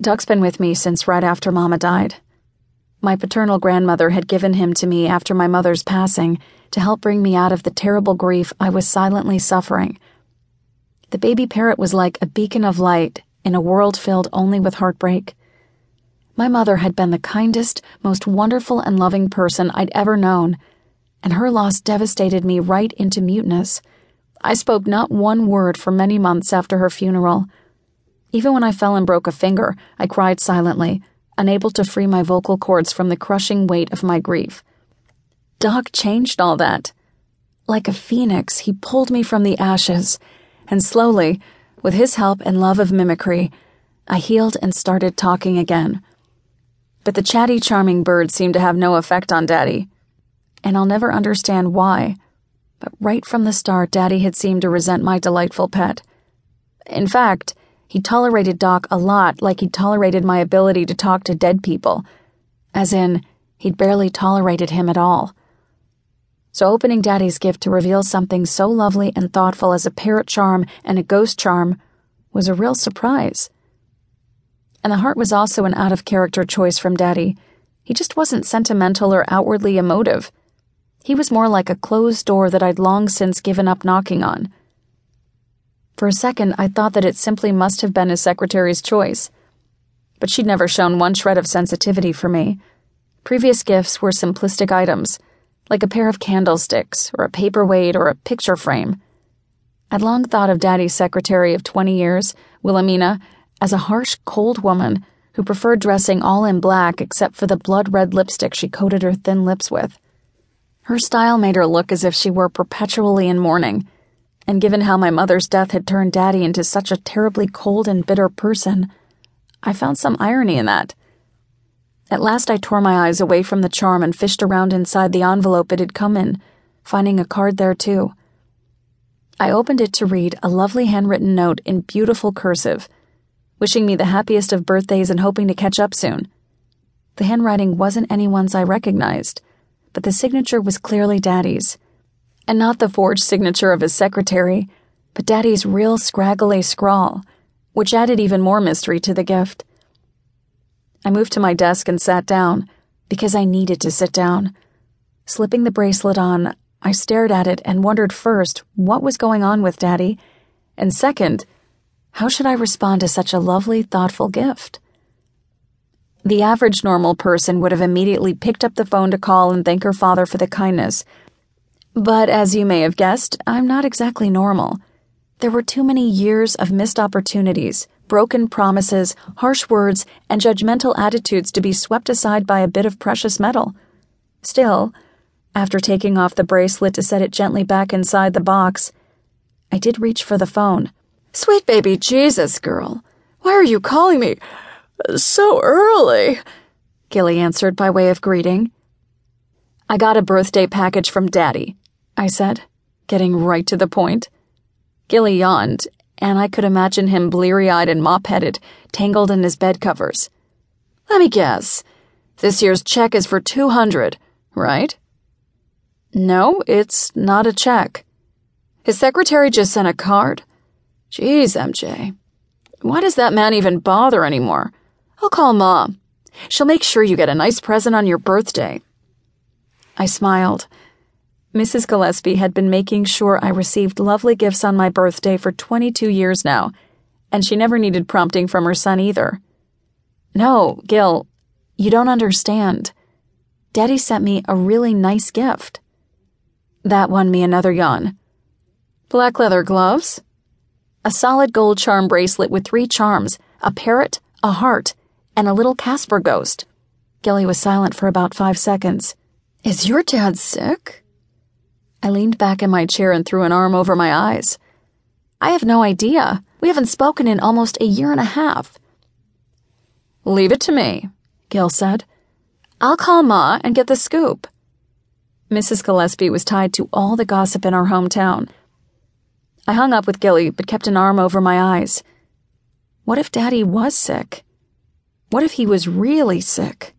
Doc's been with me since right after Mama died. My paternal grandmother had given him to me after my mother's passing to help bring me out of the terrible grief I was silently suffering. The baby parrot was like a beacon of light in a world filled only with heartbreak. My mother had been the kindest, most wonderful and loving person I'd ever known, and her loss devastated me right into muteness. I spoke not one word for many months after her funeral. Even when I fell and broke a finger, I cried silently, unable to free my vocal cords from the crushing weight of my grief. Doc changed all that. Like a phoenix, he pulled me from the ashes, and slowly, with his help and love of mimicry, I healed and started talking again. But the chatty, charming bird seemed to have no effect on Daddy. And I'll never understand why, but right from the start, Daddy had seemed to resent my delightful pet. In fact, he tolerated Doc a lot like he tolerated my ability to talk to dead people. As in, he'd barely tolerated him at all. So opening Daddy's gift to reveal something so lovely and thoughtful as a parrot charm and a ghost charm was a real surprise. And the heart was also an out of character choice from Daddy. He just wasn't sentimental or outwardly emotive. He was more like a closed door that I'd long since given up knocking on. For a second, I thought that it simply must have been his secretary's choice. But she'd never shown one shred of sensitivity for me. Previous gifts were simplistic items, like a pair of candlesticks, or a paperweight, or a picture frame. I'd long thought of Daddy's secretary of 20 years, Wilhelmina, as a harsh, cold woman who preferred dressing all in black except for the blood red lipstick she coated her thin lips with. Her style made her look as if she were perpetually in mourning and given how my mother's death had turned Daddy into such a terribly cold and bitter person, I found some irony in that. At last, I tore my eyes away from the charm and fished around inside the envelope it had come in, finding a card there too. I opened it to read a lovely handwritten note in beautiful cursive, wishing me the happiest of birthdays and hoping to catch up soon. The handwriting wasn't anyone's I recognized, but the signature was clearly Daddy's and not the forged signature of his secretary, but Daddy's real scraggly scrawl, which added even more mystery to the gift. I moved to my desk and sat down, because I needed to sit down. Slipping the bracelet on, I stared at it and wondered first what was going on with Daddy, and second, how should I respond to such a lovely, thoughtful gift? The average normal person would have immediately picked up the phone to call and thank her father for the kindness but as you may have guessed, I'm not exactly normal. There were too many years of missed opportunities, broken promises, harsh words, and judgmental attitudes to be swept aside by a bit of precious metal. Still, after taking off the bracelet to set it gently back inside the box, I did reach for the phone. Sweet baby Jesus, girl. Why are you calling me so early? Gilley answered by way of greeting. I got a birthday package from Daddy. I said, getting right to the point. Gilley yawned, and I could imagine him bleary eyed and mop headed, tangled in his bed covers. Let me guess. This year's check is for 200, right? No, it's not a check. His secretary just sent a card. Geez, MJ. Why does that man even bother anymore? I'll call Mom. She'll make sure you get a nice present on your birthday. I smiled. Mrs. Gillespie had been making sure I received lovely gifts on my birthday for 22 years now, and she never needed prompting from her son either. No, Gil, you don't understand. Daddy sent me a really nice gift. That won me another yawn. Black leather gloves? A solid gold charm bracelet with three charms a parrot, a heart, and a little Casper ghost. Gilley was silent for about five seconds. Is your dad sick? I leaned back in my chair and threw an arm over my eyes. I have no idea. We haven't spoken in almost a year and a half. Leave it to me, Gil said. I'll call Ma and get the scoop. Mrs. Gillespie was tied to all the gossip in our hometown. I hung up with Gilley, but kept an arm over my eyes. What if Daddy was sick? What if he was really sick?